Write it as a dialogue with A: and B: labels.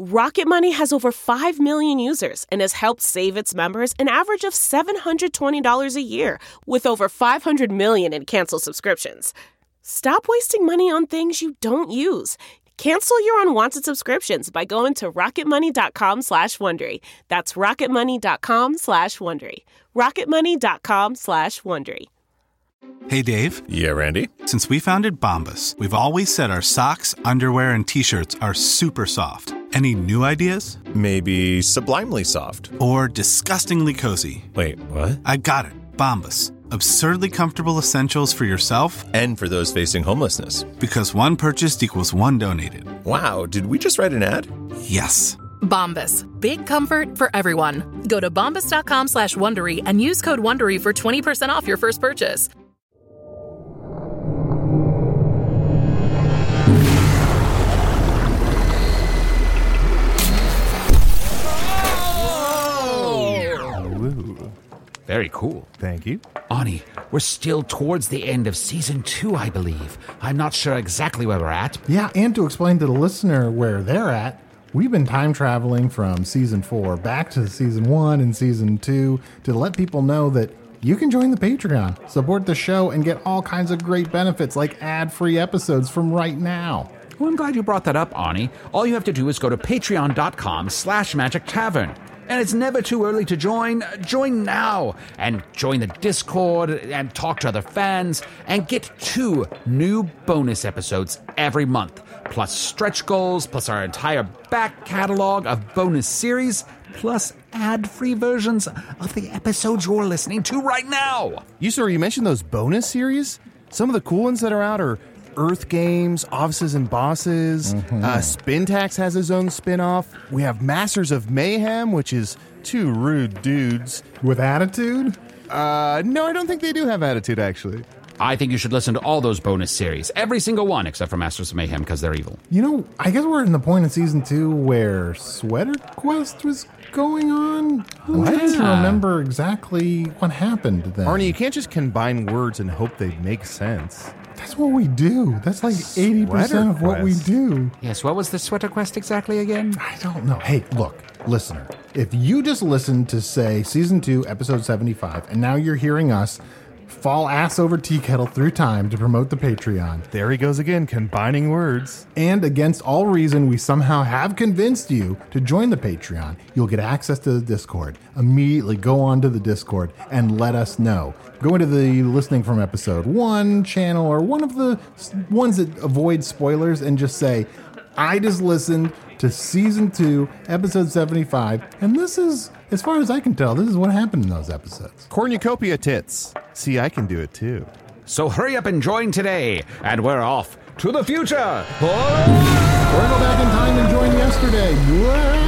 A: Rocket Money has over 5 million users and has helped save its members an average of $720 a year with over 500 million in canceled subscriptions. Stop wasting money on things you don't use. Cancel your unwanted subscriptions by going to rocketmoney.com slash Wondery. That's rocketmoney.com slash Wondery. rocketmoney.com slash Wondery.
B: Hey, Dave.
C: Yeah, Randy.
B: Since we founded Bombas, we've always said our socks, underwear, and T-shirts are super soft. Any new ideas?
C: Maybe sublimely soft.
B: Or disgustingly cozy.
C: Wait, what?
B: I got it. Bombas. Absurdly comfortable essentials for yourself
C: And for those facing homelessness.
B: because one purchased equals one donated.
C: Wow, did we just write an ad?
B: Yes.
D: Bombas. Big comfort for everyone. Go to bombas.com slash Wondery and use code Wondery for 20% off your first purchase.
E: Very cool.
F: Thank you.
E: Arnie, we're still towards the end of season two, I believe. I'm not sure exactly where we're at.
F: Yeah, and to explain to the listener where they're at, we've been time traveling from season four back to season one and season two to let people know that you can join the Patreon, support the show, and get all kinds of great benefits like ad free episodes from right now.
E: Well, I'm glad you brought that up, Arnie. All you have to do is go to patreon.com slash magic tavern. And it's never too early to join. Join now and join the Discord and talk to other fans and get two new bonus episodes every month, plus stretch goals, plus our entire back catalog of bonus series, plus ad free versions of the episodes you're listening to right now.
G: You sir, you mentioned those bonus series. Some of the cool ones that are out are Earth Games, Offices and Bosses. Uh, Spintax has his own spin-off. We have Masters of Mayhem, which is two rude dudes.
F: With attitude?
G: Uh, no, I don't think they do have attitude actually.
E: I think you should listen to all those bonus series, every single one except for Masters of Mayhem because they're evil.
F: You know, I guess we're in the point in season two where Sweater Quest was going on. I'm trying to remember exactly what happened then.
G: Arnie, you can't just combine words and hope they make sense.
F: That's what we do. That's like 80% of what we
G: Quest.
F: do.
E: Yes, what was the sweater quest exactly again?
F: I don't know. Hey, look, listener, if you just listened to, say, season two, episode 75, and now you're hearing us fall ass over tea kettle through time to promote the Patreon,
G: There he goes again, combining words.
F: and against all reason, we somehow have convinced you to join the Patreon, you'll get access to the Discord. Immediately go on to the Discord and let us know. Go into the listening from episode one channel or one of the ones that avoid spoilers and just say, I just listened to season two, episode 75, and this is, as far as I can tell, this is what happened in those episodes.
G: Cornucopia tits. See, I can do it too.
E: So hurry up and join today, and we're off to the future.
F: Or go back in time and join yesterday.